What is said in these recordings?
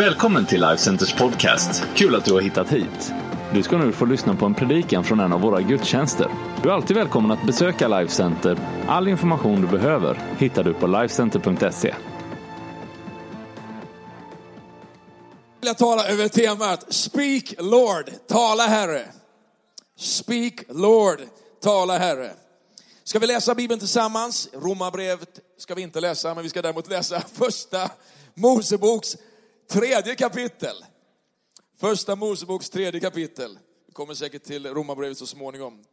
Välkommen till Life Centers podcast. Kul att du har hittat hit. Du ska nu få lyssna på en predikan från en av våra gudstjänster. Du är alltid välkommen att besöka Life Center. All information du behöver hittar du på lifecenter.se. Jag vill tala över temat Speak Lord, tala Herre. Speak Lord, tala Herre. Ska vi läsa Bibeln tillsammans? Romarbrevet ska vi inte läsa, men vi ska däremot läsa första Moseboks tredje kapitel. Första Moseboks tredje kapitel. Vi kommer säkert till Romarbrevet så småningom.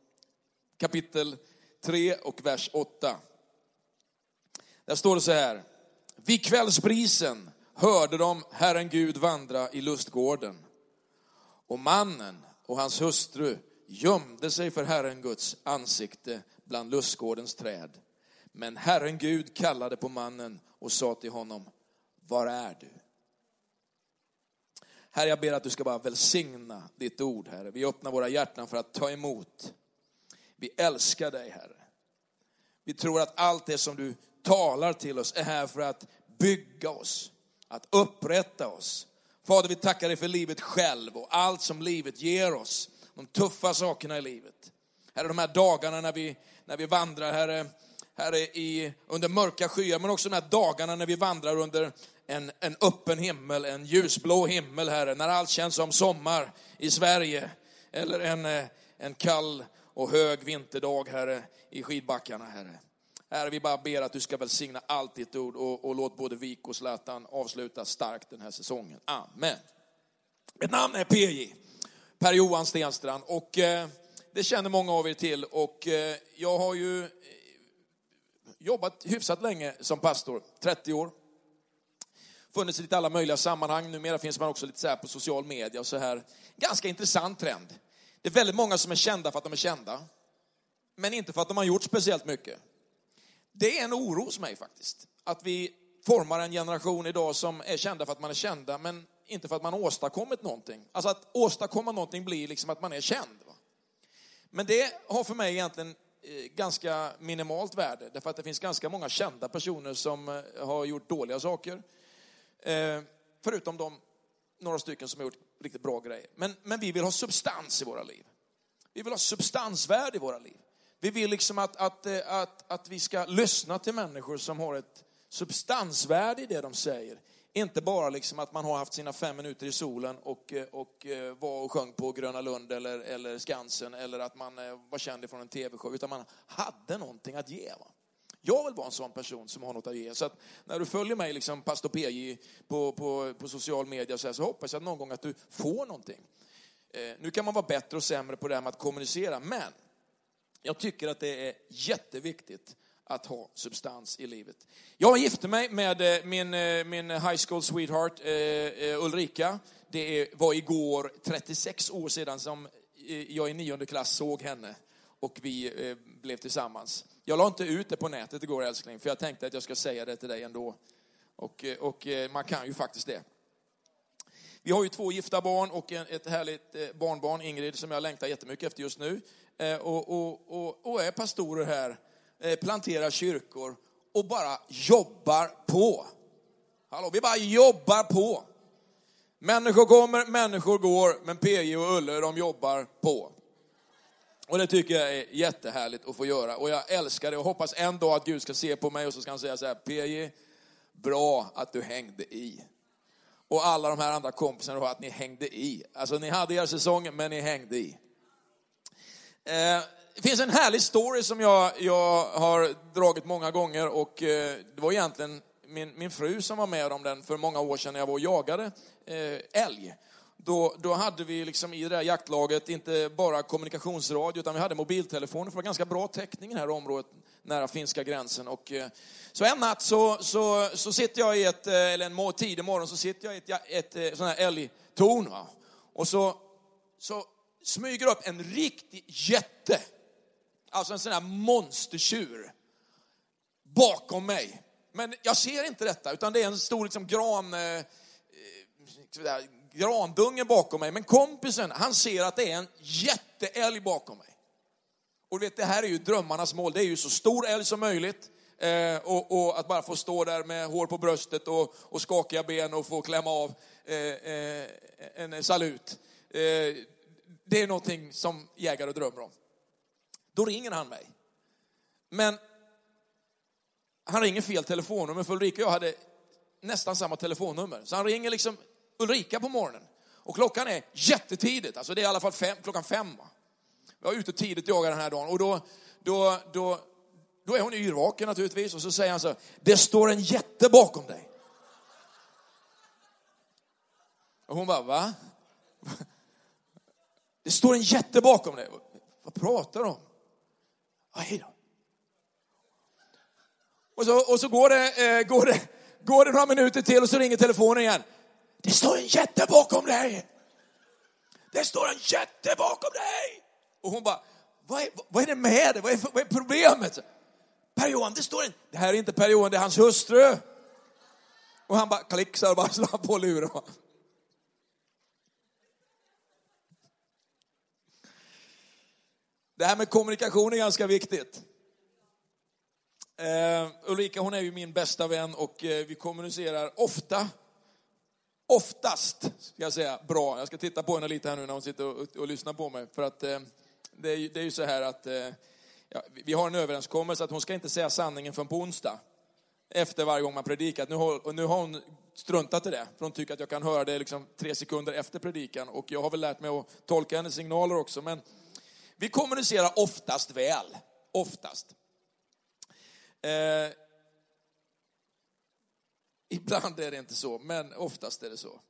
Kapitel 3 och vers 8. Där står det så här. Vid kvällsbrisen hörde de Herren Gud vandra i lustgården. Och mannen och hans hustru gömde sig för Herren Guds ansikte bland lustgårdens träd. Men Herren Gud kallade på mannen och sa till honom, var är du? Herre, jag ber att du ska bara välsigna ditt ord, Herre. Vi öppnar våra hjärtan för att ta emot. Vi älskar dig, Herre. Vi tror att allt det som du talar till oss är här för att bygga oss, att upprätta oss. Fader, vi tackar dig för livet själv och allt som livet ger oss, de tuffa sakerna i livet. Herre, de här dagarna när vi, när vi vandrar, Herre, Herre, i, under mörka skyar, men också de här dagarna när vi vandrar under en, en öppen himmel, en ljusblå himmel, Herre, när allt känns som sommar i Sverige, eller en, eh, en kall och hög vinterdag, Herre, i skidbackarna, Herre. Herre, vi bara ber att du ska välsigna allt ditt ord och, och låt både Vik och Zlatan avsluta starkt den här säsongen. Amen. Mitt namn är PJ, Per-Johan Stenstrand, och eh, det känner många av er till. Och eh, jag har ju eh, jobbat hyfsat länge som pastor, 30 år. Funnits i lite alla möjliga sammanhang. Numera finns man också lite så här på social media och så här. Ganska intressant trend. Det är väldigt många som är kända för att de är kända. Men inte för att de har gjort speciellt mycket. Det är en oro hos mig faktiskt. Att vi formar en generation idag som är kända för att man är kända, men inte för att man har åstadkommit någonting. Alltså att åstadkomma någonting blir liksom att man är känd. Va? Men det har för mig egentligen eh, ganska minimalt värde, därför att det finns ganska många kända personer som eh, har gjort dåliga saker. Eh, förutom de några stycken som har gjort riktigt bra grejer. Men, men vi vill ha substans i våra liv. Vi vill ha substansvärde i våra liv. Vi vill liksom att, att, eh, att, att vi ska lyssna till människor som har ett substansvärde i det de säger. Inte bara liksom att man har haft sina fem minuter i solen och, eh, och eh, var och sjöng på Gröna Lund eller, eller Skansen eller att man var känd från en tv-show, utan man hade någonting att ge. Va? Jag vill vara en sån person som har något att ge. Så att när du följer mig, liksom pastor PJ, på, på, på social media så, här, så hoppas jag någon gång att du får någonting. Eh, nu kan man vara bättre och sämre på det här med att kommunicera, men jag tycker att det är jätteviktigt att ha substans i livet. Jag gifte mig med eh, min, eh, min high school sweetheart eh, eh Ulrika. Det var igår 36 år sedan som jag i nionde klass såg henne och vi blev tillsammans. Jag la inte ut det på nätet igår älskling, för jag tänkte att jag ska säga det till dig ändå. Och, eh, och eh, man kan ju faktiskt det. Vi har ju två gifta barn och ett härligt eh, barnbarn, Ingrid, som jag längtar jättemycket efter just nu. Och, och, och, och är pastorer här planterar kyrkor och bara jobbar på. Hallå, vi bara jobbar på. Människor kommer, människor går, men PJ och Ulle de jobbar på. Och det tycker jag är jättehärligt att få göra. Och jag älskar det och hoppas en dag att Gud ska se på mig och så ska han säga så här, PJ, bra att du hängde i. Och alla de här andra kompisarna, att ni hängde i. Alltså ni hade er säsong, men ni hängde i. Eh, det finns en härlig story som jag, jag har dragit många gånger och eh, det var egentligen min, min fru som var med om den för många år sedan när jag var och jagade eh, älg. Då, då hade vi liksom i det där jaktlaget inte bara kommunikationsradio utan vi hade mobiltelefoner för det var ganska bra täckning i det här området nära finska gränsen. Och, eh, så en natt så, så, så sitter jag i ett, eh, eller en tidig morgon så sitter jag i ett, ett, ett sån här älgtorn. Va? Och så, så smyger upp en riktig jätte alltså en sån här monstertjur bakom mig. Men jag ser inte detta, utan det är en stor liksom, gran, eh, grandungen bakom mig. Men kompisen, han ser att det är en jätteälg bakom mig. Och vet, det här är ju drömmarnas mål. Det är ju så stor älg som möjligt. Eh, och, och, att bara få stå där med hår på bröstet och, och skakiga ben och få klämma av eh, eh, en salut. Eh, det är någonting som jägare drömmer om. Då ringer han mig. Men han ringer fel telefonnummer, för Ulrika och jag hade nästan samma telefonnummer. Så han ringer liksom Ulrika på morgonen. Och klockan är jättetidigt, alltså det är i alla fall fem, klockan fem. Va? Jag är ute tidigt och jagar den här dagen och då, då, då, då är hon yrvaken naturligtvis och så säger han så det står en jätte bakom dig. Och hon bara, va? Det står en jätte bakom dig. Vad pratar du om? Ja, hej då. Och så, och så går, det, eh, går, det, går det några minuter till och så ringer telefonen igen. Det står en jätte bakom dig. Det står en jätte bakom dig. Och hon bara, vad är, vad är det med det? Vad är, vad är problemet? Per-Johan, det står en... Det här är inte Per-Johan, det är hans hustru. Och han bara klicksar och bara slår på luren. Det här med kommunikation är ganska viktigt. Uh, Ulrika hon är ju min bästa vän och uh, vi kommunicerar ofta. Oftast, ska jag säga, bra. Jag ska titta på henne lite här nu när hon sitter och, och, och lyssnar på mig. För att eh, det, är, det är ju så här att eh, ja, vi har en överenskommelse att hon ska inte säga sanningen från på onsdag. Efter varje gång man predikar. Nu har, och nu har hon struntat i det, för hon tycker att jag kan höra det liksom tre sekunder efter predikan. Och jag har väl lärt mig att tolka hennes signaler också. Men vi kommunicerar oftast väl. Oftast. Eh, ibland är det inte så, men oftast är det så.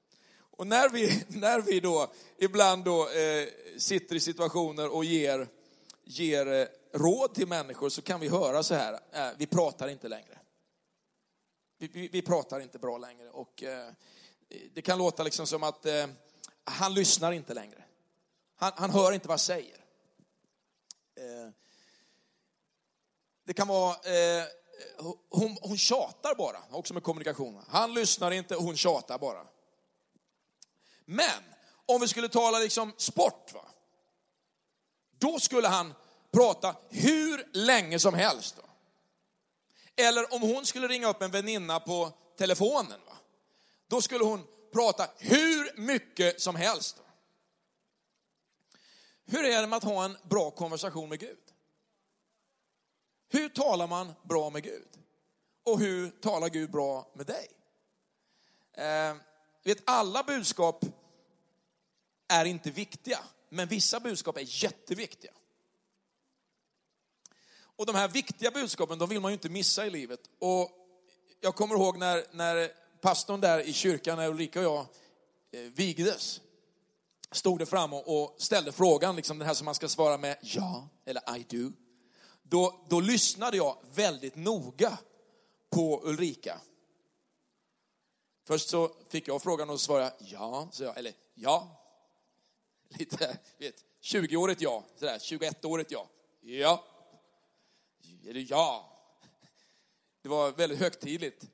Och när vi, när vi då ibland då, eh, sitter i situationer och ger, ger eh, råd till människor så kan vi höra så här, eh, vi pratar inte längre. Vi, vi, vi, pratar inte bra längre och eh, det kan låta liksom som att eh, han lyssnar inte längre. Han, han hör inte vad jag säger. Eh, det kan vara, eh, hon, hon tjatar bara, också med kommunikation. Han lyssnar inte, hon tjatar bara. Men om vi skulle tala liksom sport, va? då skulle han prata hur länge som helst. Då. Eller om hon skulle ringa upp en väninna på telefonen, va? då skulle hon prata hur mycket som helst. Då. Hur är det med att ha en bra konversation med Gud? Hur talar man bra med Gud? Och hur talar Gud bra med dig? Eh, vet, alla budskap är inte viktiga, men vissa budskap är jätteviktiga. Och de här viktiga budskapen, de vill man ju inte missa i livet. Och jag kommer ihåg när, när pastorn där i kyrkan, när Ulrika och jag eh, vigdes, stod det fram och, och ställde frågan, liksom den här som man ska svara med ja eller I do då, då lyssnade jag väldigt noga på Ulrika. Först så fick jag frågan och svarade ja, så jag, eller ja. Lite, vet, 20-årigt ja, sådär, 21-årigt ja. Ja. Eller ja. Det var väldigt högtidligt.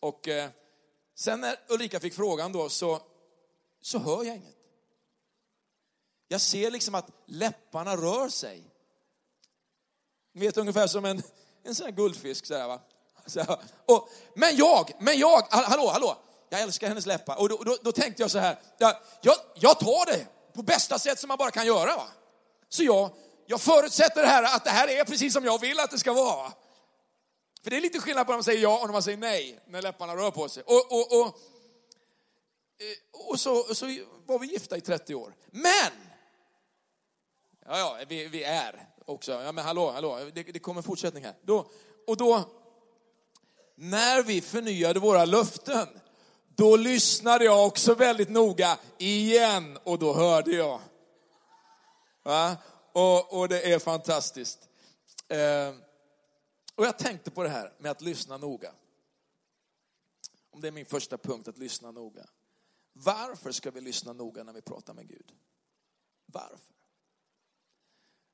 Och eh, sen när Ulrika fick frågan då så, så hör jag inget. Jag ser liksom att läpparna rör sig. Vet ungefär som en, en sån här guldfisk. Så här, va? Så här. Och, men jag, men jag, hallå, hallå, jag älskar hennes läppar. Och då, då, då tänkte jag så här, jag, jag, jag, tar det på bästa sätt som man bara kan göra. Va? Så jag, jag förutsätter här, att det här är precis som jag vill att det ska vara. För det är lite skillnad på när man säger ja och när man säger nej, när läpparna rör på sig. Och, och, och, eh, och så, så var vi gifta i 30 år. Men, ja, ja, vi, vi är också. Ja, men hallå, hallå, det, det kommer fortsättning här. Då, och då, när vi förnyade våra löften, då lyssnade jag också väldigt noga igen och då hörde jag. Va? Och, och det är fantastiskt. Eh, och jag tänkte på det här med att lyssna noga. Om det är min första punkt, att lyssna noga. Varför ska vi lyssna noga när vi pratar med Gud? Varför?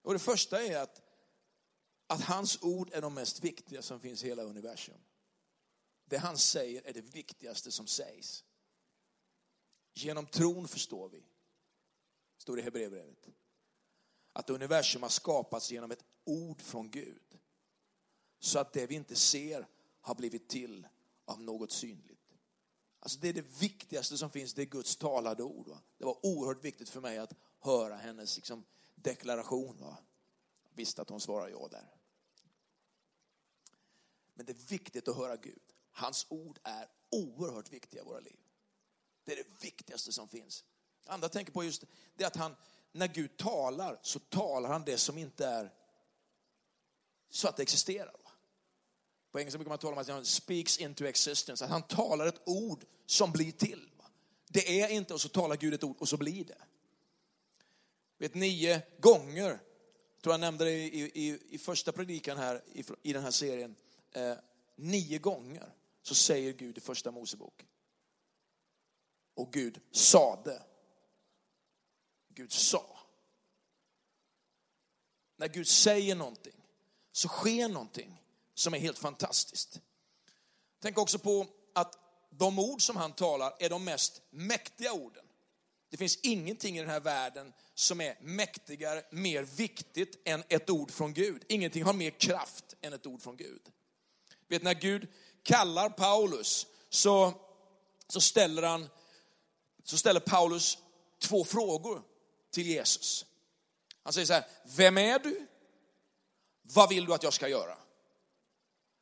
Och det första är att, att hans ord är de mest viktiga som finns i hela universum. Det han säger är det viktigaste som sägs. Genom tron förstår vi, står det i Hebreerbrevet, att universum har skapats genom ett ord från Gud så att det vi inte ser har blivit till av något synligt. Alltså det är det viktigaste som finns, det är Guds talade ord. Va? Det var oerhört viktigt för mig att höra hennes liksom, deklaration. Va? Jag visste att hon svarade ja där. Men det är viktigt att höra Gud. Hans ord är oerhört viktiga i våra liv. Det är det viktigaste som finns. Andra tänker på just det att han, när Gud talar så talar han det som inte är så att det existerar. På engelska brukar man tala om att han speaks into existence, att han talar ett ord som blir till. Det är inte och så talar Gud ett ord och så blir det. Vet, nio gånger, tror jag nämnde det i, i, i första predikan här i, i den här serien, eh, nio gånger så säger Gud i första Mosebok. Och Gud sade. Gud sa. När Gud säger någonting så sker någonting som är helt fantastiskt. Tänk också på att de ord som han talar är de mest mäktiga orden. Det finns ingenting i den här världen som är mäktigare, mer viktigt än ett ord från Gud. Ingenting har mer kraft än ett ord från Gud. Vet när Gud kallar Paulus så, så, ställer han, så ställer Paulus två frågor till Jesus. Han säger så här, vem är du? Vad vill du att jag ska göra?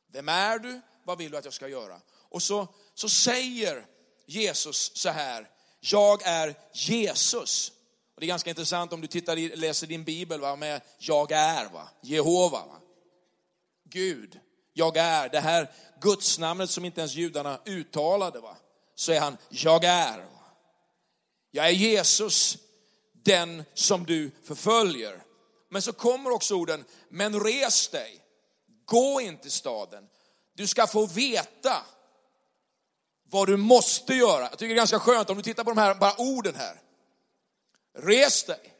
Vem är du? Vad vill du att jag ska göra? Och så, så säger Jesus så här, jag är Jesus. Och det är ganska intressant om du tittar i, läser din bibel va, med jag är, va? Jehova, va? Gud, jag är. Det här gudsnamnet som inte ens judarna uttalade, va? så är han, jag är. Va? Jag är Jesus, den som du förföljer. Men så kommer också orden, men res dig, gå inte staden. Du ska få veta vad du måste göra. Jag tycker det är ganska skönt om du tittar på de här bara orden här. Res dig.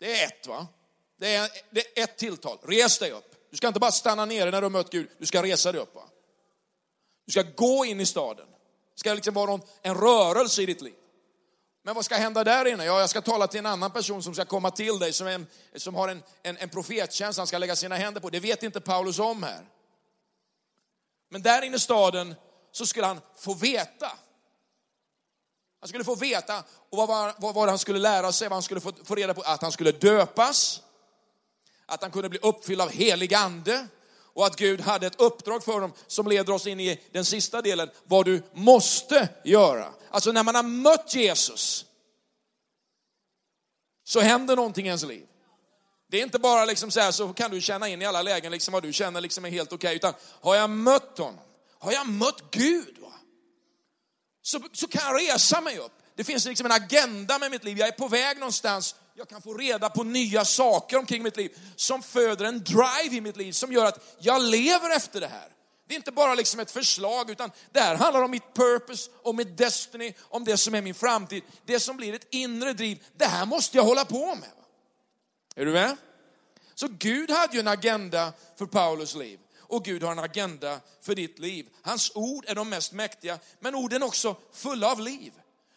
Det är ett va? Det är, det är ett tilltal. Res dig upp. Du ska inte bara stanna nere när du har mött Gud, du ska resa dig upp. Va? Du ska gå in i staden. Det ska liksom vara en rörelse i ditt liv. Men vad ska hända där inne? Ja, jag ska tala till en annan person som ska komma till dig, som, en, som har en, en, en profettjänst han ska lägga sina händer på. Det vet inte Paulus om här. Men där inne i staden så skulle han få veta. Han skulle få veta, och vad var, vad vad han skulle lära sig, vad han skulle få, få reda på? Att han skulle döpas, att han kunde bli uppfylld av helig ande, och att Gud hade ett uppdrag för dem som leder oss in i den sista delen, vad du måste göra. Alltså när man har mött Jesus så händer någonting i ens liv. Det är inte bara liksom så här så kan du känna in i alla lägen liksom vad du känner liksom är helt okej, okay, utan har jag mött honom, har jag mött Gud, va? Så, så kan jag resa mig upp. Det finns liksom en agenda med mitt liv, jag är på väg någonstans jag kan få reda på nya saker omkring mitt liv som föder en drive i mitt liv som gör att jag lever efter det här. Det är inte bara liksom ett förslag, utan det här handlar om mitt purpose, om mitt destiny, om det som är min framtid. Det som blir ett inre driv, det här måste jag hålla på med. Är du med? Så Gud hade ju en agenda för Paulus liv. Och Gud har en agenda för ditt liv. Hans ord är de mest mäktiga, men orden är också fulla av liv.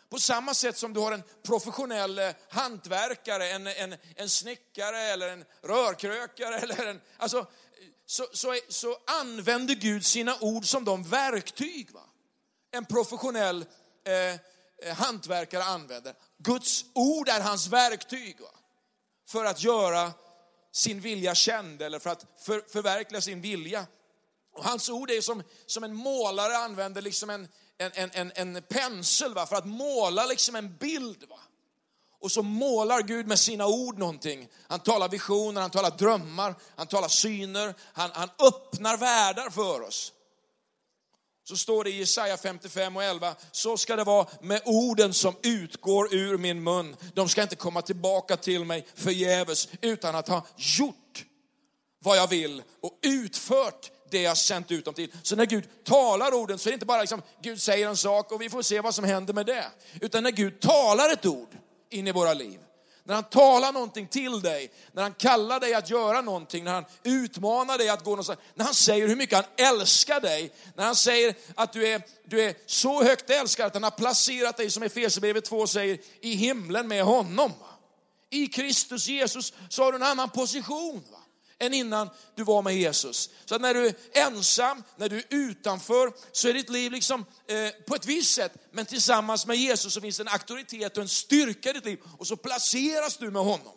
På samma sätt som du har en professionell eh, hantverkare, en, en, en snickare eller en rörkrökare. Eller en, alltså, så, så, så använder Gud sina ord som de verktyg. Va? En professionell eh, eh hantverkare använder. Guds ord är hans verktyg va? för att göra sin vilja känd eller för att för, förverkliga sin vilja. Och hans ord är som, som en målare använder liksom en, en, en, en pensel va? för att måla liksom en bild. Va? Och så målar Gud med sina ord någonting. Han talar visioner, han talar drömmar, han talar syner, han, han öppnar världar för oss. Så står det i Jesaja 55 och 11, så ska det vara med orden som utgår ur min mun. De ska inte komma tillbaka till mig förgäves utan att ha gjort vad jag vill och utfört det jag sänt ut dem till. Så när Gud talar orden så är det inte bara liksom Gud säger en sak och vi får se vad som händer med det. Utan när Gud talar ett ord in i våra liv, när han talar någonting till dig, när han kallar dig att göra någonting, när han utmanar dig att gå någonstans, när han säger hur mycket han älskar dig, när han säger att du är, du är så högt älskad att han har placerat dig, som Efesierbrevet 2 säger, i himlen med honom. I Kristus Jesus så har du en annan position. Va? Än innan du var med Jesus. Så att när du är ensam, när du är utanför, så är ditt liv liksom eh, på ett visst sätt, men tillsammans med Jesus så finns det en auktoritet och en styrka i ditt liv. Och så placeras du med honom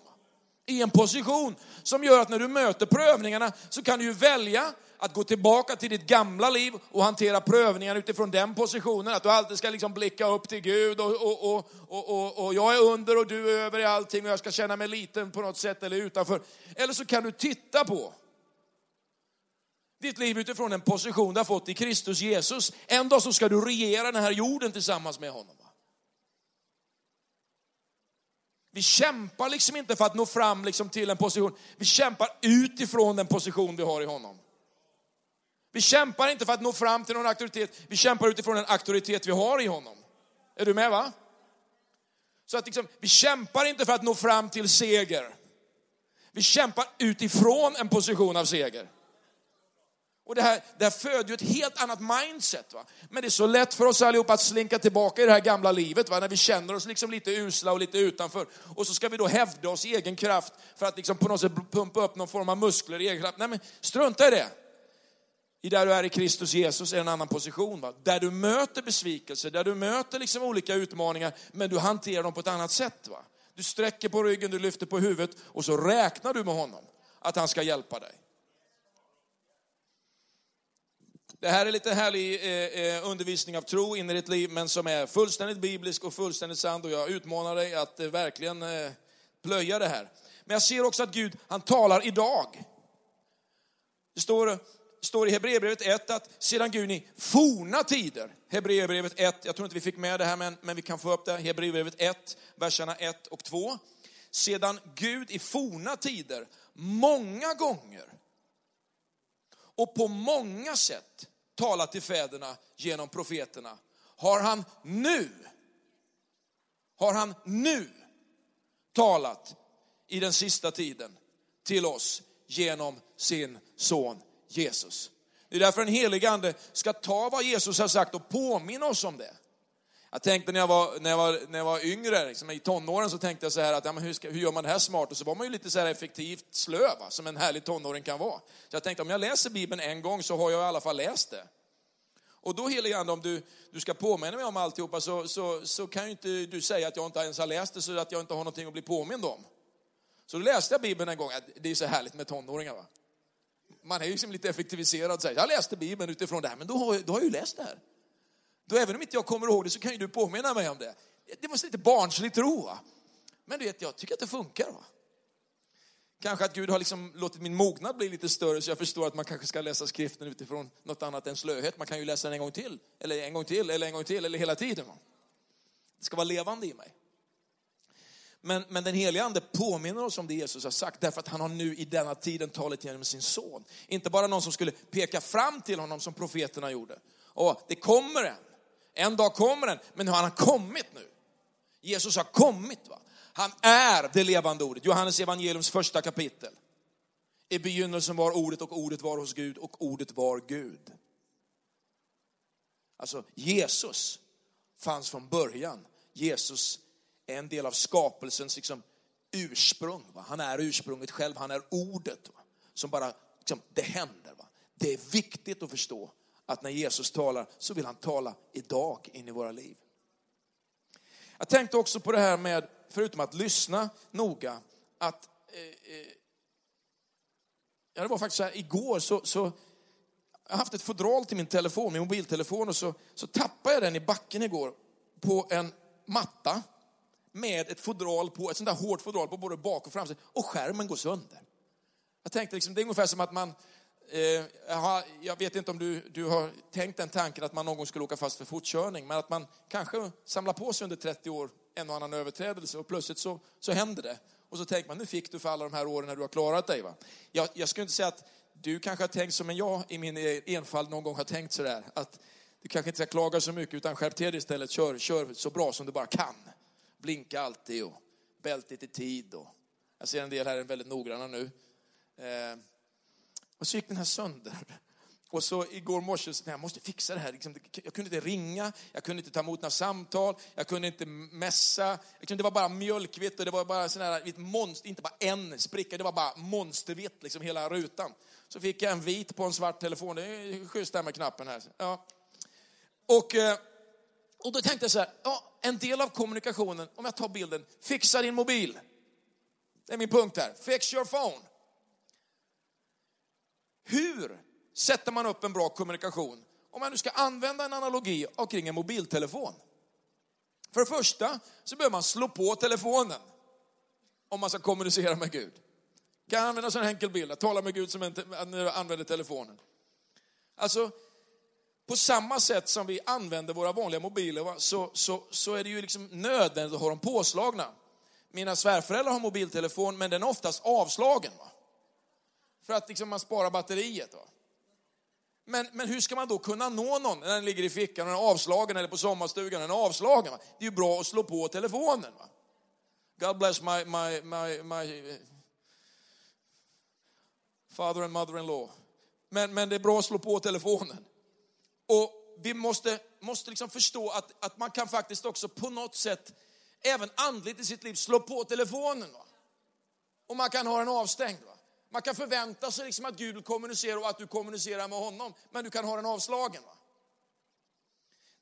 i en position som gör att när du möter prövningarna så kan du ju välja att gå tillbaka till ditt gamla liv och hantera prövningar utifrån den positionen. Att du alltid ska liksom blicka upp till Gud och, och, och, och, och, jag är under och du är över i allting och jag ska känna mig liten på något sätt eller utanför. Eller så kan du titta på ditt liv utifrån den position du har fått i Kristus Jesus. En dag så ska du regera den här jorden tillsammans med honom. Vi kämpar liksom inte för att nå fram liksom till en position. Vi kämpar utifrån den position vi har i honom. Vi kämpar inte för att nå fram till någon auktoritet, vi kämpar utifrån den auktoritet vi har i honom. Är du med va? Så att liksom, vi kämpar inte för att nå fram till seger. Vi kämpar utifrån en position av seger. Och det här, det här föder ju ett helt annat mindset. Va? Men det är så lätt för oss allihopa att slinka tillbaka i det här gamla livet, va? när vi känner oss liksom lite usla och lite utanför. Och så ska vi då hävda oss i egen kraft för att liksom på något sätt pumpa upp någon form av muskler i egen kraft. Nej men strunta i det i där du är i Kristus Jesus är en annan position. Va? Där du möter besvikelse, där du möter liksom olika utmaningar, men du hanterar dem på ett annat sätt. Va? Du sträcker på ryggen, du lyfter på huvudet och så räknar du med honom, att han ska hjälpa dig. Det här är lite härlig eh, eh undervisning av tro in i ditt liv, men som är fullständigt biblisk och fullständigt sann. Och jag utmanar dig att eh, verkligen eh, plöja det här. Men jag ser också att Gud, han talar idag. Det står står i Hebreerbrevet 1 att sedan Gud i forna tider, Hebreerbrevet 1, jag tror inte vi fick med det här men, men vi kan få upp det, Hebreerbrevet 1, verserna 1 och 2. Sedan Gud i forna tider många gånger och på många sätt talat till fäderna genom profeterna, har han nu, har han nu talat i den sista tiden till oss genom sin son Jesus. Det är därför en helig ande ska ta vad Jesus har sagt och påminna oss om det. Jag tänkte när jag var, när jag var, när jag var yngre, liksom i tonåren, så tänkte jag så här att ja, men hur, ska, hur gör man det här smart? Och så var man ju lite så här effektivt slö, va? som en härlig tonåring kan vara. Så jag tänkte om jag läser Bibeln en gång så har jag i alla fall läst det. Och då helige ande, om du, du ska påminna mig om alltihopa så, så, så kan ju inte du säga att jag inte ens har läst det så att jag inte har någonting att bli påmind om. Så då läste jag Bibeln en gång, det är så härligt med tonåringar va man är ju liksom lite effektiviserad. Så jag läste Bibeln utifrån det här, men då har, då har jag ju läst det här. Då även om inte jag kommer ihåg det så kan ju du påminna mig om det. Det var lite barnsligt tro. Va? Men du vet, jag tycker att det funkar. Va? Kanske att Gud har liksom låtit min mognad bli lite större så jag förstår att man kanske ska läsa skriften utifrån något annat än slöhet. Man kan ju läsa den en gång till, eller en gång till, eller en gång till, eller hela tiden. Va? Det ska vara levande i mig. Men, men den helige ande påminner oss om det Jesus har sagt, därför att han har nu i denna tiden talat genom sin son. Inte bara någon som skulle peka fram till honom som profeterna gjorde. Och det kommer en, en dag kommer den, men nu har han kommit nu. Jesus har kommit. Va? Han är det levande ordet. Johannes evangeliums första kapitel. I begynnelsen var ordet och ordet var hos Gud och ordet var Gud. Alltså Jesus fanns från början. Jesus är en del av skapelsens liksom, ursprung. Va? Han är ursprunget själv, han är ordet va? som bara, liksom, det händer. Va? Det är viktigt att förstå att när Jesus talar så vill han tala idag in i våra liv. Jag tänkte också på det här med, förutom att lyssna noga, att eh, eh, Ja, det var faktiskt så här, igår så, så jag har haft ett fodral till min telefon, min mobiltelefon, och så, så tappade jag den i backen igår på en matta med ett fodral på, ett sånt där hårt fodral på både bak och framsida och skärmen går sönder. Jag tänkte liksom, det är ungefär som att man, eh, jag vet inte om du, du har tänkt den tanken att man någon gång skulle åka fast för fortkörning, men att man kanske samlar på sig under 30 år en och annan överträdelse och plötsligt så, så händer det. Och så tänker man, nu fick du för alla de här åren när du har klarat dig. Va? Jag, jag skulle inte säga att du kanske har tänkt som jag i min e-, enfald någon gång har tänkt sådär, att du kanske inte ska klaga så mycket utan skärp till dig istället, kör, kör så bra som du bara kan blinka alltid och bältet i tid. Och jag ser en del här är väldigt noggranna nu. Eh, och så gick den här sönder. Och så igår morse, så, jag måste fixa det här. Liksom, jag kunde inte ringa, jag kunde inte ta emot några samtal, jag kunde inte mässa. Liksom, det var bara mjölkvitt och det var bara sån här, monster, inte bara en spricka, det var bara monstervitt, liksom hela rutan. Så fick jag en vit på en svart telefon, det är schysst där med knappen här. Ja. Och, eh, och då tänkte jag så här, ja, en del av kommunikationen, om jag tar bilden, fixa din mobil. Det är min punkt här, fix your phone. Hur sätter man upp en bra kommunikation? Om man nu ska använda en analogi kring en mobiltelefon. För det första så behöver man slå på telefonen om man ska kommunicera med Gud. Kan jag använda en sån enkel bild, att tala med Gud som när du använder telefonen. Alltså, på samma sätt som vi använder våra vanliga mobiler så, så, så är det ju liksom nödvändigt att ha dem påslagna. Mina svärföräldrar har mobiltelefon, men den är oftast avslagen. Va? För att liksom man sparar batteriet. Va? Men, men hur ska man då kunna nå någon när den ligger i fickan och den är avslagen eller på sommarstugan den är avslagen? Va? Det är ju bra att slå på telefonen. Va? God bless my, my, my, my eh, father and mother-in-law. Men, men det är bra att slå på telefonen. Och vi måste, måste liksom förstå att, att man kan faktiskt också på något sätt, även andligt i sitt liv, slå på telefonen. Va? Och man kan ha den avstängd. Va? Man kan förvänta sig liksom att Gud kommunicerar och att du kommunicerar med honom, men du kan ha den avslagen. Va?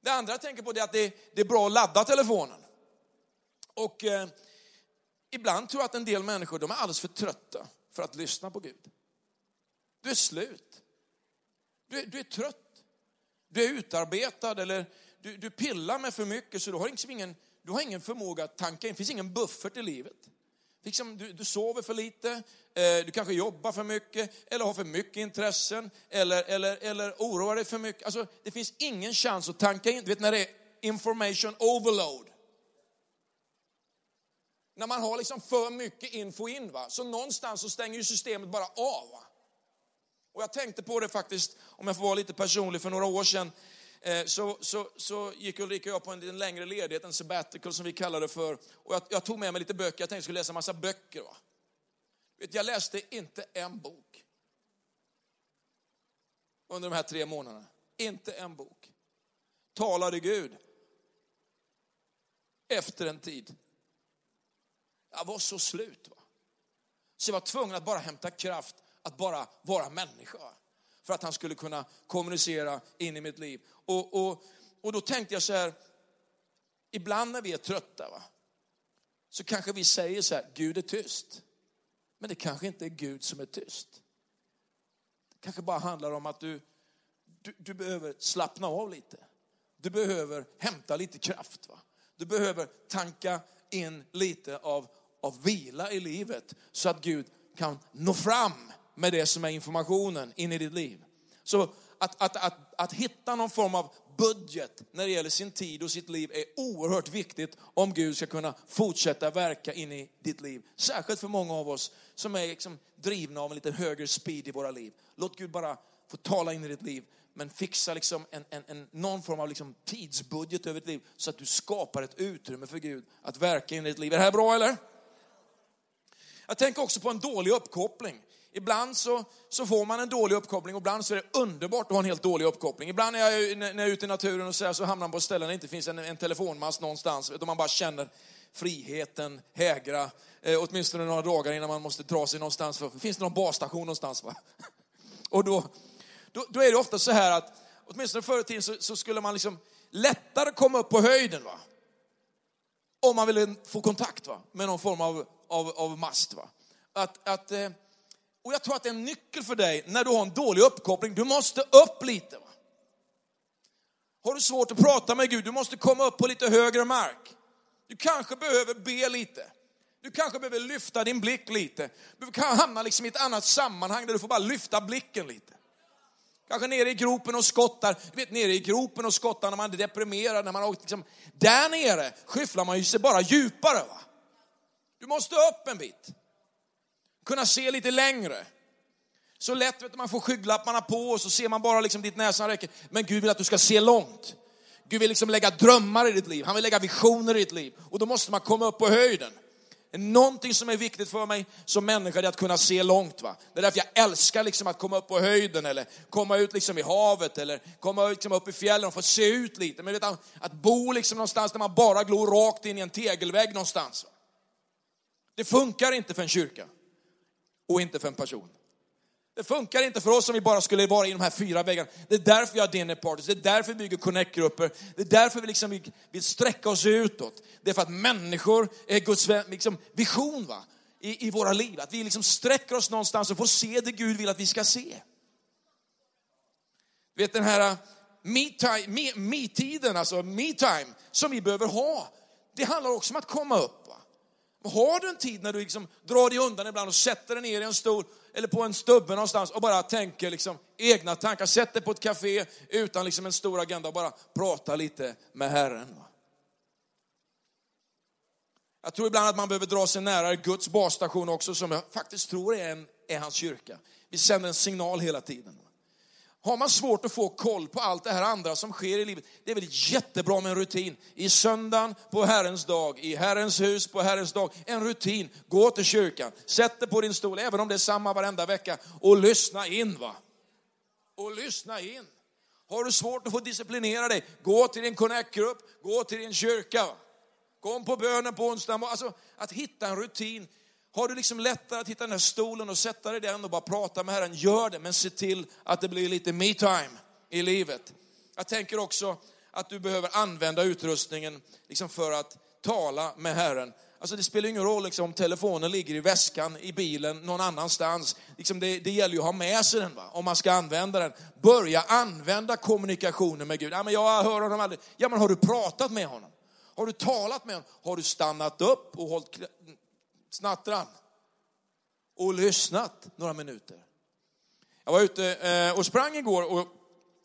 Det andra jag tänker på är att det, det är bra att ladda telefonen. Och eh, ibland tror jag att en del människor de är alldeles för trötta för att lyssna på Gud. Du är slut. Du, du är trött du är utarbetad eller du, du pillar med för mycket så du har, liksom ingen, du har ingen förmåga att tanka in, det finns ingen buffert i livet. Liksom, du, du sover för lite, eh, du kanske jobbar för mycket, eller har för mycket intressen, eller, eller, eller oroar dig för mycket. Alltså, det finns ingen chans att tanka in. Du vet när det är information overload. När man har liksom för mycket info in, va? så någonstans så stänger ju systemet bara av. Va? Och jag tänkte på det faktiskt, om jag får vara lite personlig, för några år sedan eh, så, så, så gick Ulrika och jag på en liten längre ledighet, en sabbatical som vi kallar det för. Och jag, jag tog med mig lite böcker, jag tänkte att jag skulle läsa en massa böcker. Va? Jag läste inte en bok under de här tre månaderna. Inte en bok. Talade Gud efter en tid. Jag var så slut. Va? Så jag var tvungen att bara hämta kraft att bara vara människa. För att han skulle kunna kommunicera in i mitt liv. Och, och, och då tänkte jag så här, ibland när vi är trötta, va, så kanske vi säger så här, Gud är tyst. Men det kanske inte är Gud som är tyst. Det kanske bara handlar om att du, du, du behöver slappna av lite. Du behöver hämta lite kraft. Va? Du behöver tanka in lite av, av vila i livet så att Gud kan nå fram med det som är informationen in i ditt liv. Så att, att, att, att hitta någon form av budget när det gäller sin tid och sitt liv är oerhört viktigt om Gud ska kunna fortsätta verka in i ditt liv. Särskilt för många av oss som är liksom drivna av en lite högre speed i våra liv. Låt Gud bara få tala in i ditt liv, men fixa liksom en, en, en, någon form av liksom tidsbudget över ditt liv så att du skapar ett utrymme för Gud att verka in i ditt liv. Är det här bra eller? Jag tänker också på en dålig uppkoppling. Ibland så, så får man en dålig uppkoppling och ibland så är det underbart att ha en helt dålig uppkoppling. Ibland när jag, när jag är ute i naturen och så, här, så hamnar man på ställen där det inte finns en, en telefonmast någonstans, utan man bara känner friheten hägra, eh, åtminstone några dagar innan man måste dra sig någonstans. För, finns det någon basstation någonstans? Va? Och då, då, då, är det ofta så här att, åtminstone förr i tiden så, så, skulle man liksom lättare komma upp på höjden. Va? Om man ville få kontakt va? med någon form av, av, av mast. Va? Att, att eh, och jag tror att det är en nyckel för dig när du har en dålig uppkoppling. Du måste upp lite. Va? Har du svårt att prata med Gud, du måste komma upp på lite högre mark. Du kanske behöver be lite. Du kanske behöver lyfta din blick lite. Du kan hamna liksom i ett annat sammanhang där du får bara lyfta blicken lite. Kanske nere i gropen och skottar. Du vet, nere i gropen och skottar när man är deprimerad, när man har liksom, där nere skyfflar man ju sig bara djupare. Va? Du måste upp en bit kunna se lite längre. Så lätt vet du, man får skygglapparna på och så ser man bara liksom dit näsan räcker. Men Gud vill att du ska se långt. Gud vill liksom lägga drömmar i ditt liv. Han vill lägga visioner i ditt liv. Och då måste man komma upp på höjden. Någonting som är viktigt för mig som människa är att kunna se långt. Va? Det är därför jag älskar liksom att komma upp på höjden eller komma ut liksom i havet eller komma liksom upp i fjällen och få se ut lite. Men vet, att bo liksom någonstans där man bara glor rakt in i en tegelvägg någonstans. Va? Det funkar inte för en kyrka och inte för en person. Det funkar inte för oss om vi bara skulle vara i de här fyra väggarna. Det är därför vi har dinner parties, det är därför vi bygger connect-grupper, det är därför vi liksom vill sträcka oss utåt. Det är för att människor är Guds liksom, vision va? I, i våra liv. Att vi liksom sträcker oss någonstans och får se det Gud vill att vi ska se. Du Vet den här uh, me-tiden, alltså me, alltså me-time, som vi behöver ha. Det handlar också om att komma upp. Har du en tid när du liksom drar dig undan ibland och sätter dig ner i en stol eller på en stubbe någonstans och bara tänker liksom egna tankar. Sätt dig på ett café utan liksom en stor agenda och bara prata lite med Herren. Jag tror ibland att man behöver dra sig nära Guds basstation också som jag faktiskt tror är, en, är hans kyrka. Vi sänder en signal hela tiden. Har man svårt att få koll på allt det här andra som sker i livet, det är väl jättebra med en rutin. I söndagen på Herrens dag, i Herrens hus på Herrens dag, en rutin. Gå till kyrkan, sätt dig på din stol, även om det är samma varenda vecka, och lyssna in. va. Och lyssna in. Har du svårt att få disciplinera dig, gå till din connect-grupp, gå till din kyrka. Kom på bönen på onsdag. Alltså, att hitta en rutin har du liksom lättare att hitta den här stolen och sätta dig i den och bara prata med Herren, gör det. Men se till att det blir lite me-time i livet. Jag tänker också att du behöver använda utrustningen liksom för att tala med Herren. Alltså det spelar ingen roll liksom, om telefonen ligger i väskan, i bilen, någon annanstans. Liksom det, det gäller ju att ha med sig den va? om man ska använda den. Börja använda kommunikationen med Gud. Ja, men jag hör honom aldrig. Ja, men har du pratat med honom? Har du talat med honom? Har du stannat upp och hållit snattran och lyssnat några minuter. Jag var ute eh, och sprang igår och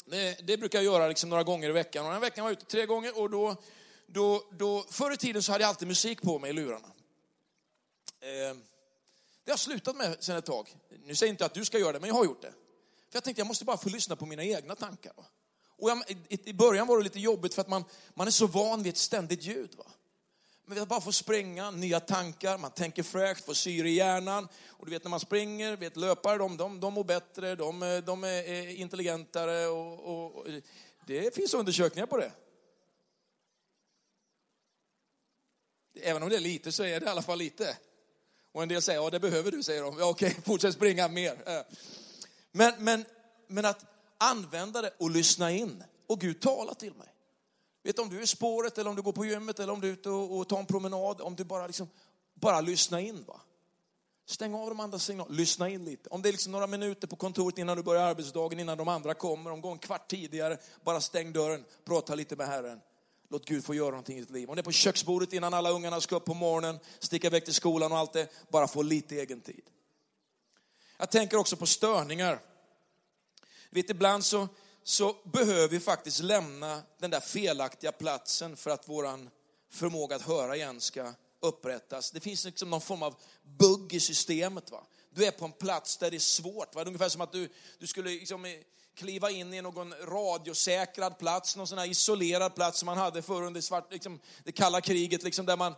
det, det brukar jag göra liksom några gånger i veckan. Och den här veckan var jag ute tre gånger och då, då, då, förr i tiden så hade jag alltid musik på mig i lurarna. Eh, det har jag slutat med sen ett tag. Nu säger jag inte att du ska göra det, men jag har gjort det. För jag tänkte jag måste bara få lyssna på mina egna tankar. Och jag, i, I början var det lite jobbigt för att man, man är så van vid ett ständigt ljud. Va? Men vi bara får springa, nya tankar, man tänker fräscht, får syre i hjärnan. Och du vet när man springer, vet löpare, de, de, de mår bättre, de, de är intelligentare och, och, och det finns undersökningar på det. Även om det är lite så är det i alla fall lite. Och en del säger, ja det behöver du, säger de. Ja, okej, fortsätt springa mer. Men, men, men att använda det och lyssna in. Och Gud talar till mig. Vet om du är i spåret eller om du går på gymmet eller om du är ute och, och tar en promenad, om du bara liksom, bara lyssna in va. Stäng av de andra signalerna, lyssna in lite. Om det är liksom några minuter på kontoret innan du börjar arbetsdagen, innan de andra kommer, om går en kvart tidigare, bara stäng dörren, prata lite med Herren. Låt Gud få göra någonting i ditt liv. Om det är på köksbordet innan alla ungarna ska upp på morgonen, sticka iväg till skolan och allt det, bara få lite egen tid. Jag tänker också på störningar. Vet, ibland så, så behöver vi faktiskt lämna den där felaktiga platsen för att våran förmåga att höra igen ska upprättas. Det finns liksom någon form av bugg i systemet. Va? Du är på en plats där det är svårt. Va? Det är ungefär som att du, du skulle liksom kliva in i någon radiosäkrad plats, någon sån här isolerad plats som man hade förr under svart, liksom, det kalla kriget, liksom, där man,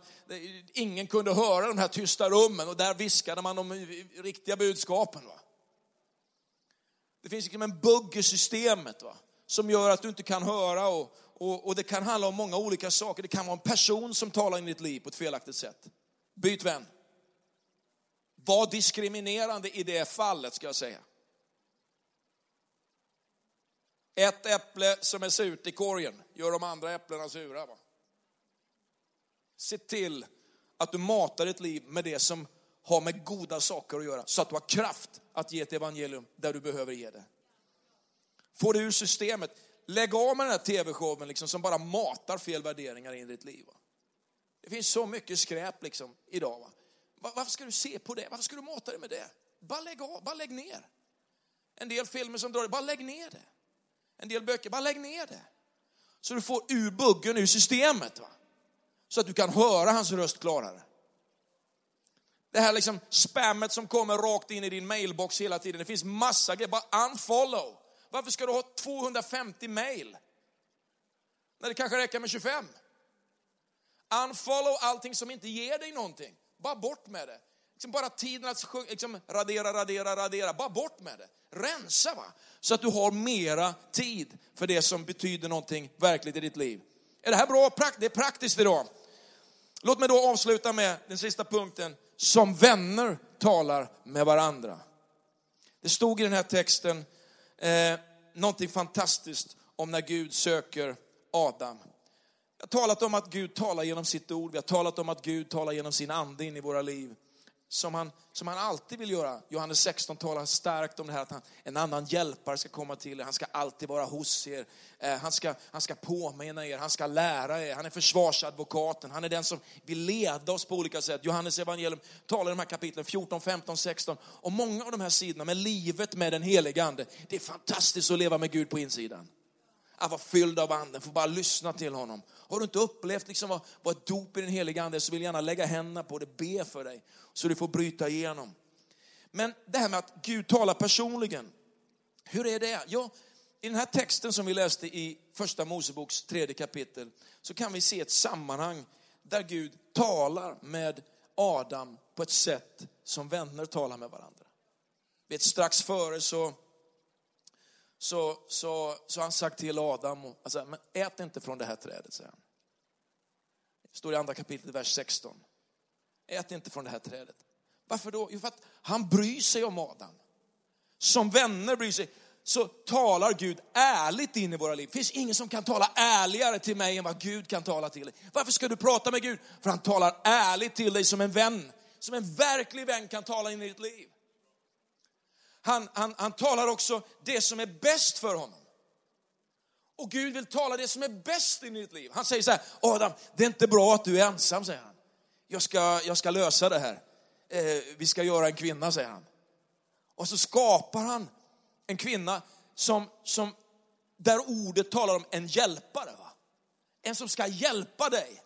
ingen kunde höra de här tysta rummen och där viskade man de riktiga budskapen. Va? Det finns liksom en bugg i systemet va? som gör att du inte kan höra och, och, och, det kan handla om många olika saker. Det kan vara en person som talar in i ditt liv på ett felaktigt sätt. Byt vän. Var diskriminerande i det fallet ska jag säga. Ett äpple som är surt i korgen gör de andra äpplena sura. Va? Se till att du matar ditt liv med det som har med goda saker att göra, så att du har kraft att ge ett evangelium där du behöver ge det. Få det ur systemet. Lägg av med den här tv-showen liksom, som bara matar fel värderingar in i ditt liv. Va? Det finns så mycket skräp liksom, idag. Va? Varför ska du se på det? Varför ska du mata dig med det? Bara lägg av, bara lägg ner. En del filmer som drar dig, bara lägg ner det. En del böcker, bara lägg ner det. Så du får ur buggen ur systemet. Va? Så att du kan höra hans röst klarare. Det här liksom spammet som kommer rakt in i din mailbox hela tiden. Det finns massa grejer. Bara unfollow. Varför ska du ha 250 mail? När det kanske räcker med 25. Unfollow allting som inte ger dig någonting. Bara bort med det. Liksom bara tiden att liksom radera, radera, radera. Bara bort med det. Rensa va. Så att du har mera tid för det som betyder någonting verkligt i ditt liv. Är det här bra? Det är praktiskt idag. Låt mig då avsluta med den sista punkten. Som vänner talar med varandra. Det stod i den här texten eh, någonting fantastiskt om när Gud söker Adam. Jag har talat om att Gud talar genom sitt ord, vi har talat om att Gud talar genom sin ande in i våra liv. Som han, som han alltid vill göra. Johannes 16 talar starkt om det här att han, en annan hjälpare ska komma till er, han ska alltid vara hos er. Eh, han, ska, han ska påminna er, han ska lära er, han är försvarsadvokaten, han är den som vill leda oss på olika sätt. Johannes evangelium talar i de här kapitlen 14, 15, 16 om många av de här sidorna med livet med den helige ande. Det är fantastiskt att leva med Gud på insidan att vara fylld av anden, få bara lyssna till honom. Har du inte upplevt liksom vad, vad ett dop i den heliga ande så vill jag gärna lägga händerna på det, be för dig så du får bryta igenom. Men det här med att Gud talar personligen, hur är det? Ja, i den här texten som vi läste i första Moseboks tredje kapitel så kan vi se ett sammanhang där Gud talar med Adam på ett sätt som vänner talar med varandra. Vet, strax före så så, så, så har han sagt till Adam, alltså, men ät inte från det här trädet, säger han. Det står i andra kapitlet, vers 16. Ät inte från det här trädet. Varför då? Jo, för att han bryr sig om Adam. Som vänner bryr sig, så talar Gud ärligt in i våra liv. Det finns ingen som kan tala ärligare till mig än vad Gud kan tala till dig. Varför ska du prata med Gud? För han talar ärligt till dig som en vän. Som en verklig vän kan tala in i ditt liv han, han, han talar också det som är bäst för honom. Och Gud vill tala det som är bäst i ditt liv. Han säger så här, Adam, det är inte bra att du är ensam, säger han. Jag ska, jag ska lösa det här. Eh, vi ska göra en kvinna, säger han. Och så skapar han en kvinna som, som där ordet talar om en hjälpare. Va? En som ska hjälpa dig.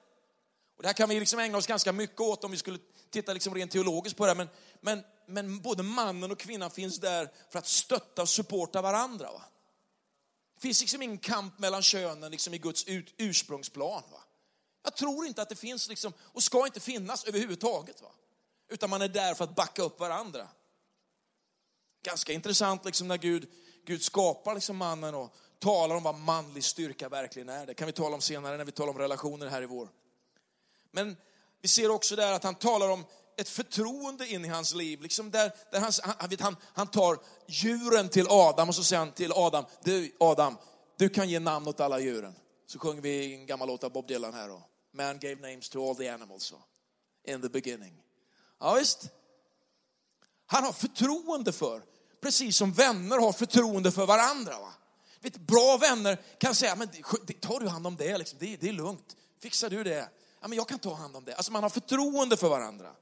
Och det här kan vi liksom ägna oss ganska mycket åt om vi skulle titta liksom rent teologiskt på det. Men, men men både mannen och kvinnan finns där för att stötta och supporta varandra. Va? Det finns liksom ingen kamp mellan könen liksom i Guds ut, ursprungsplan. Va? Jag tror inte att det finns liksom, och ska inte finnas överhuvudtaget. Va? Utan man är där för att backa upp varandra. Ganska intressant liksom när Gud, Gud skapar liksom mannen och talar om vad manlig styrka verkligen är. Det kan vi tala om senare när vi talar om relationer här i vår. Men vi ser också där att han talar om ett förtroende in i hans liv. Liksom där, där han, han, han tar djuren till Adam och så säger han till Adam, du Adam, du kan ge namn åt alla djuren. Så sjunger vi en gammal låt av Bob Dylan här då. Man gave names to all the animals so, in the beginning. Ja, visst. Han har förtroende för, precis som vänner har förtroende för varandra. Va? Vet, bra vänner kan säga, men tar du hand om det, liksom, det, det är lugnt. Fixar du det? Ja, men jag kan ta hand om det. Alltså man har förtroende för varandra.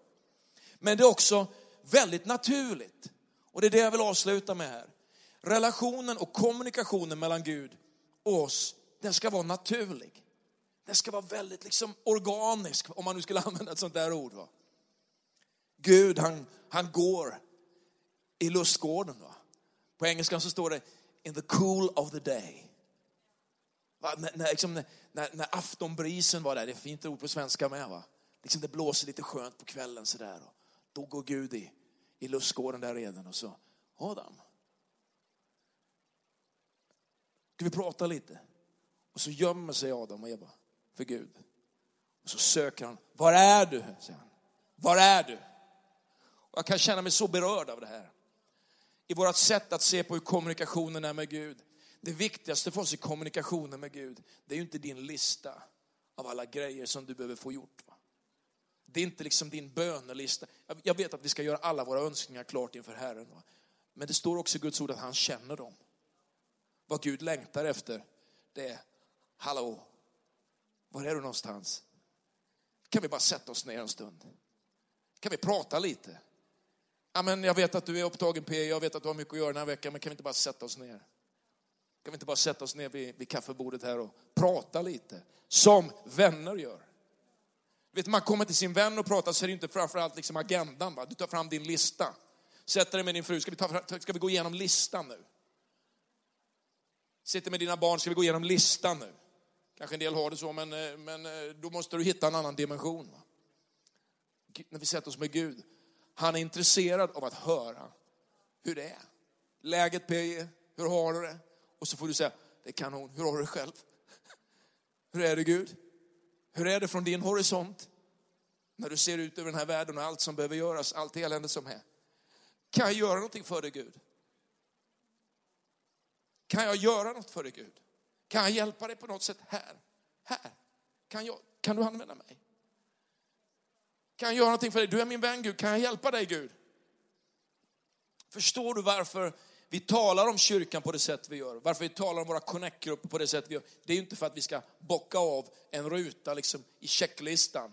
Men det är också väldigt naturligt. Och det är det jag vill avsluta med här. Relationen och kommunikationen mellan Gud och oss, den ska vara naturlig. Den ska vara väldigt liksom organisk, om man nu skulle använda ett sånt där ord. Va? Gud, han, han går i lustgården. Va? På engelska så står det in the cool of the day. När, när, liksom, när, när aftonbrisen var där, det är ett fint ord på svenska med. Va? Liksom det blåser lite skönt på kvällen sådär. Då går Gud i, i lustgården där redan och så, Adam. Ska vi prata lite? Och så gömmer sig Adam och Eva för Gud. Och så söker han, var är du? Säger han. Var är du? Och jag kan känna mig så berörd av det här. I vårt sätt att se på hur kommunikationen är med Gud. Det viktigaste för oss i kommunikationen med Gud, det är ju inte din lista av alla grejer som du behöver få gjort. Det är inte liksom din bönelista. Jag vet att vi ska göra alla våra önskningar klart inför Herren. Men det står också i Guds ord att han känner dem. Vad Gud längtar efter, det är, hallå, var är du någonstans? Kan vi bara sätta oss ner en stund? Kan vi prata lite? Ja, men jag vet att du är upptagen P, jag vet att du har mycket att göra den här veckan, men kan vi inte bara sätta oss ner? Kan vi inte bara sätta oss ner vid, vid kaffebordet här och prata lite? Som vänner gör. Vet, man kommer till sin vän och pratar så är det inte framförallt liksom agendan. Va? Du tar fram din lista. Sätter dig med din fru, ska vi, ta, ska vi gå igenom listan nu? Sitter med dina barn, ska vi gå igenom listan nu? Kanske en del har det så, men, eh, men eh, då måste du hitta en annan dimension. Va? när vi sätter oss med Gud, han är intresserad av att höra hur det är. Läget PJ, hur har du det? Och så får du säga, det är kanon, hur har du det själv? Hur är det Gud? Hur är det från din horisont? När du ser ut över den här världen och allt som behöver göras, allt elände som är. Kan jag göra någonting för dig Gud? Kan jag göra något för dig Gud? Kan jag hjälpa dig på något sätt här? Här? Kan, jag, kan du använda mig? Kan jag göra någonting för dig? Du är min vän Gud, kan jag hjälpa dig Gud? Förstår du varför vi talar om kyrkan på det sätt vi gör? Varför vi talar om våra connect-grupper på det sätt vi gör? Det är inte för att vi ska bocka av en ruta liksom i checklistan.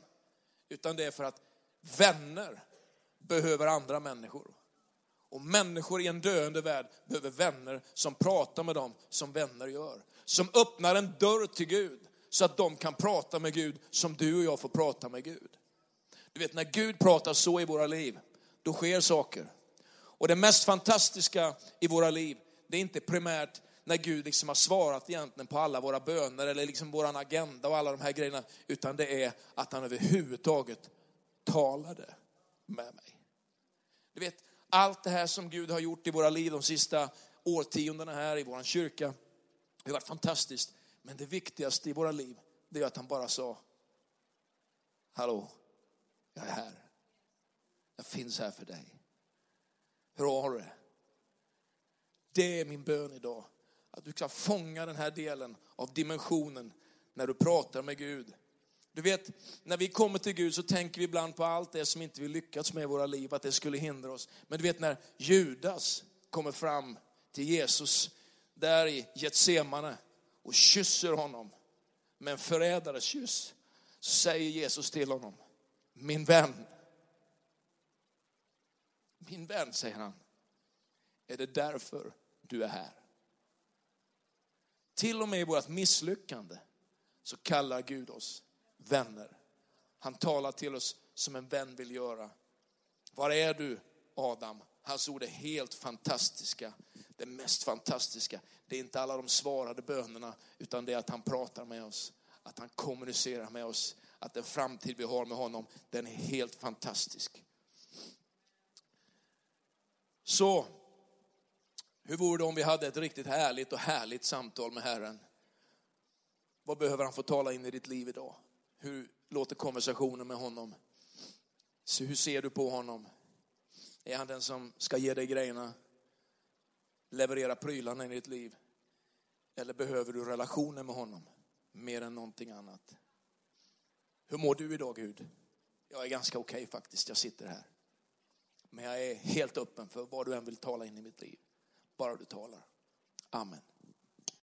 Utan det är för att vänner behöver andra människor. Och människor i en döende värld behöver vänner som pratar med dem som vänner gör. Som öppnar en dörr till Gud så att de kan prata med Gud som du och jag får prata med Gud. Du vet när Gud pratar så i våra liv, då sker saker. Och det mest fantastiska i våra liv, det är inte primärt när Gud liksom har svarat egentligen på alla våra böner eller liksom våran agenda och alla de här grejerna, utan det är att han överhuvudtaget talade med mig. Du vet, allt det här som Gud har gjort i våra liv de sista årtiondena här i vår kyrka, det har varit fantastiskt. Men det viktigaste i våra liv, det är att han bara sa, hallå, jag är här. Jag finns här för dig. Hur har du det? Det är min bön idag. Att du ska fånga den här delen av dimensionen när du pratar med Gud. Du vet, när vi kommer till Gud så tänker vi ibland på allt det som inte vi lyckats med i våra liv, att det skulle hindra oss. Men du vet när Judas kommer fram till Jesus där i Getsemane och kysser honom med en förrädares kyss, så säger Jesus till honom, min vän, min vän, säger han, är det därför du är här? Till och med i vårt misslyckande så kallar Gud oss vänner. Han talar till oss som en vän vill göra. Var är du Adam? Hans ord är helt fantastiska. Det mest fantastiska, det är inte alla de svarade bönerna, utan det är att han pratar med oss. Att han kommunicerar med oss. Att den framtid vi har med honom, den är helt fantastisk. Så, hur vore det om vi hade ett riktigt härligt och härligt samtal med Herren? Vad behöver han få tala in i ditt liv idag? Hur låter konversationen med honom? Så hur ser du på honom? Är han den som ska ge dig grejerna? Leverera prylarna i ditt liv? Eller behöver du relationen med honom mer än någonting annat? Hur mår du idag Gud? Jag är ganska okej okay, faktiskt, jag sitter här. Men jag är helt öppen för vad du än vill tala in i mitt liv. Bara du talar. Amen.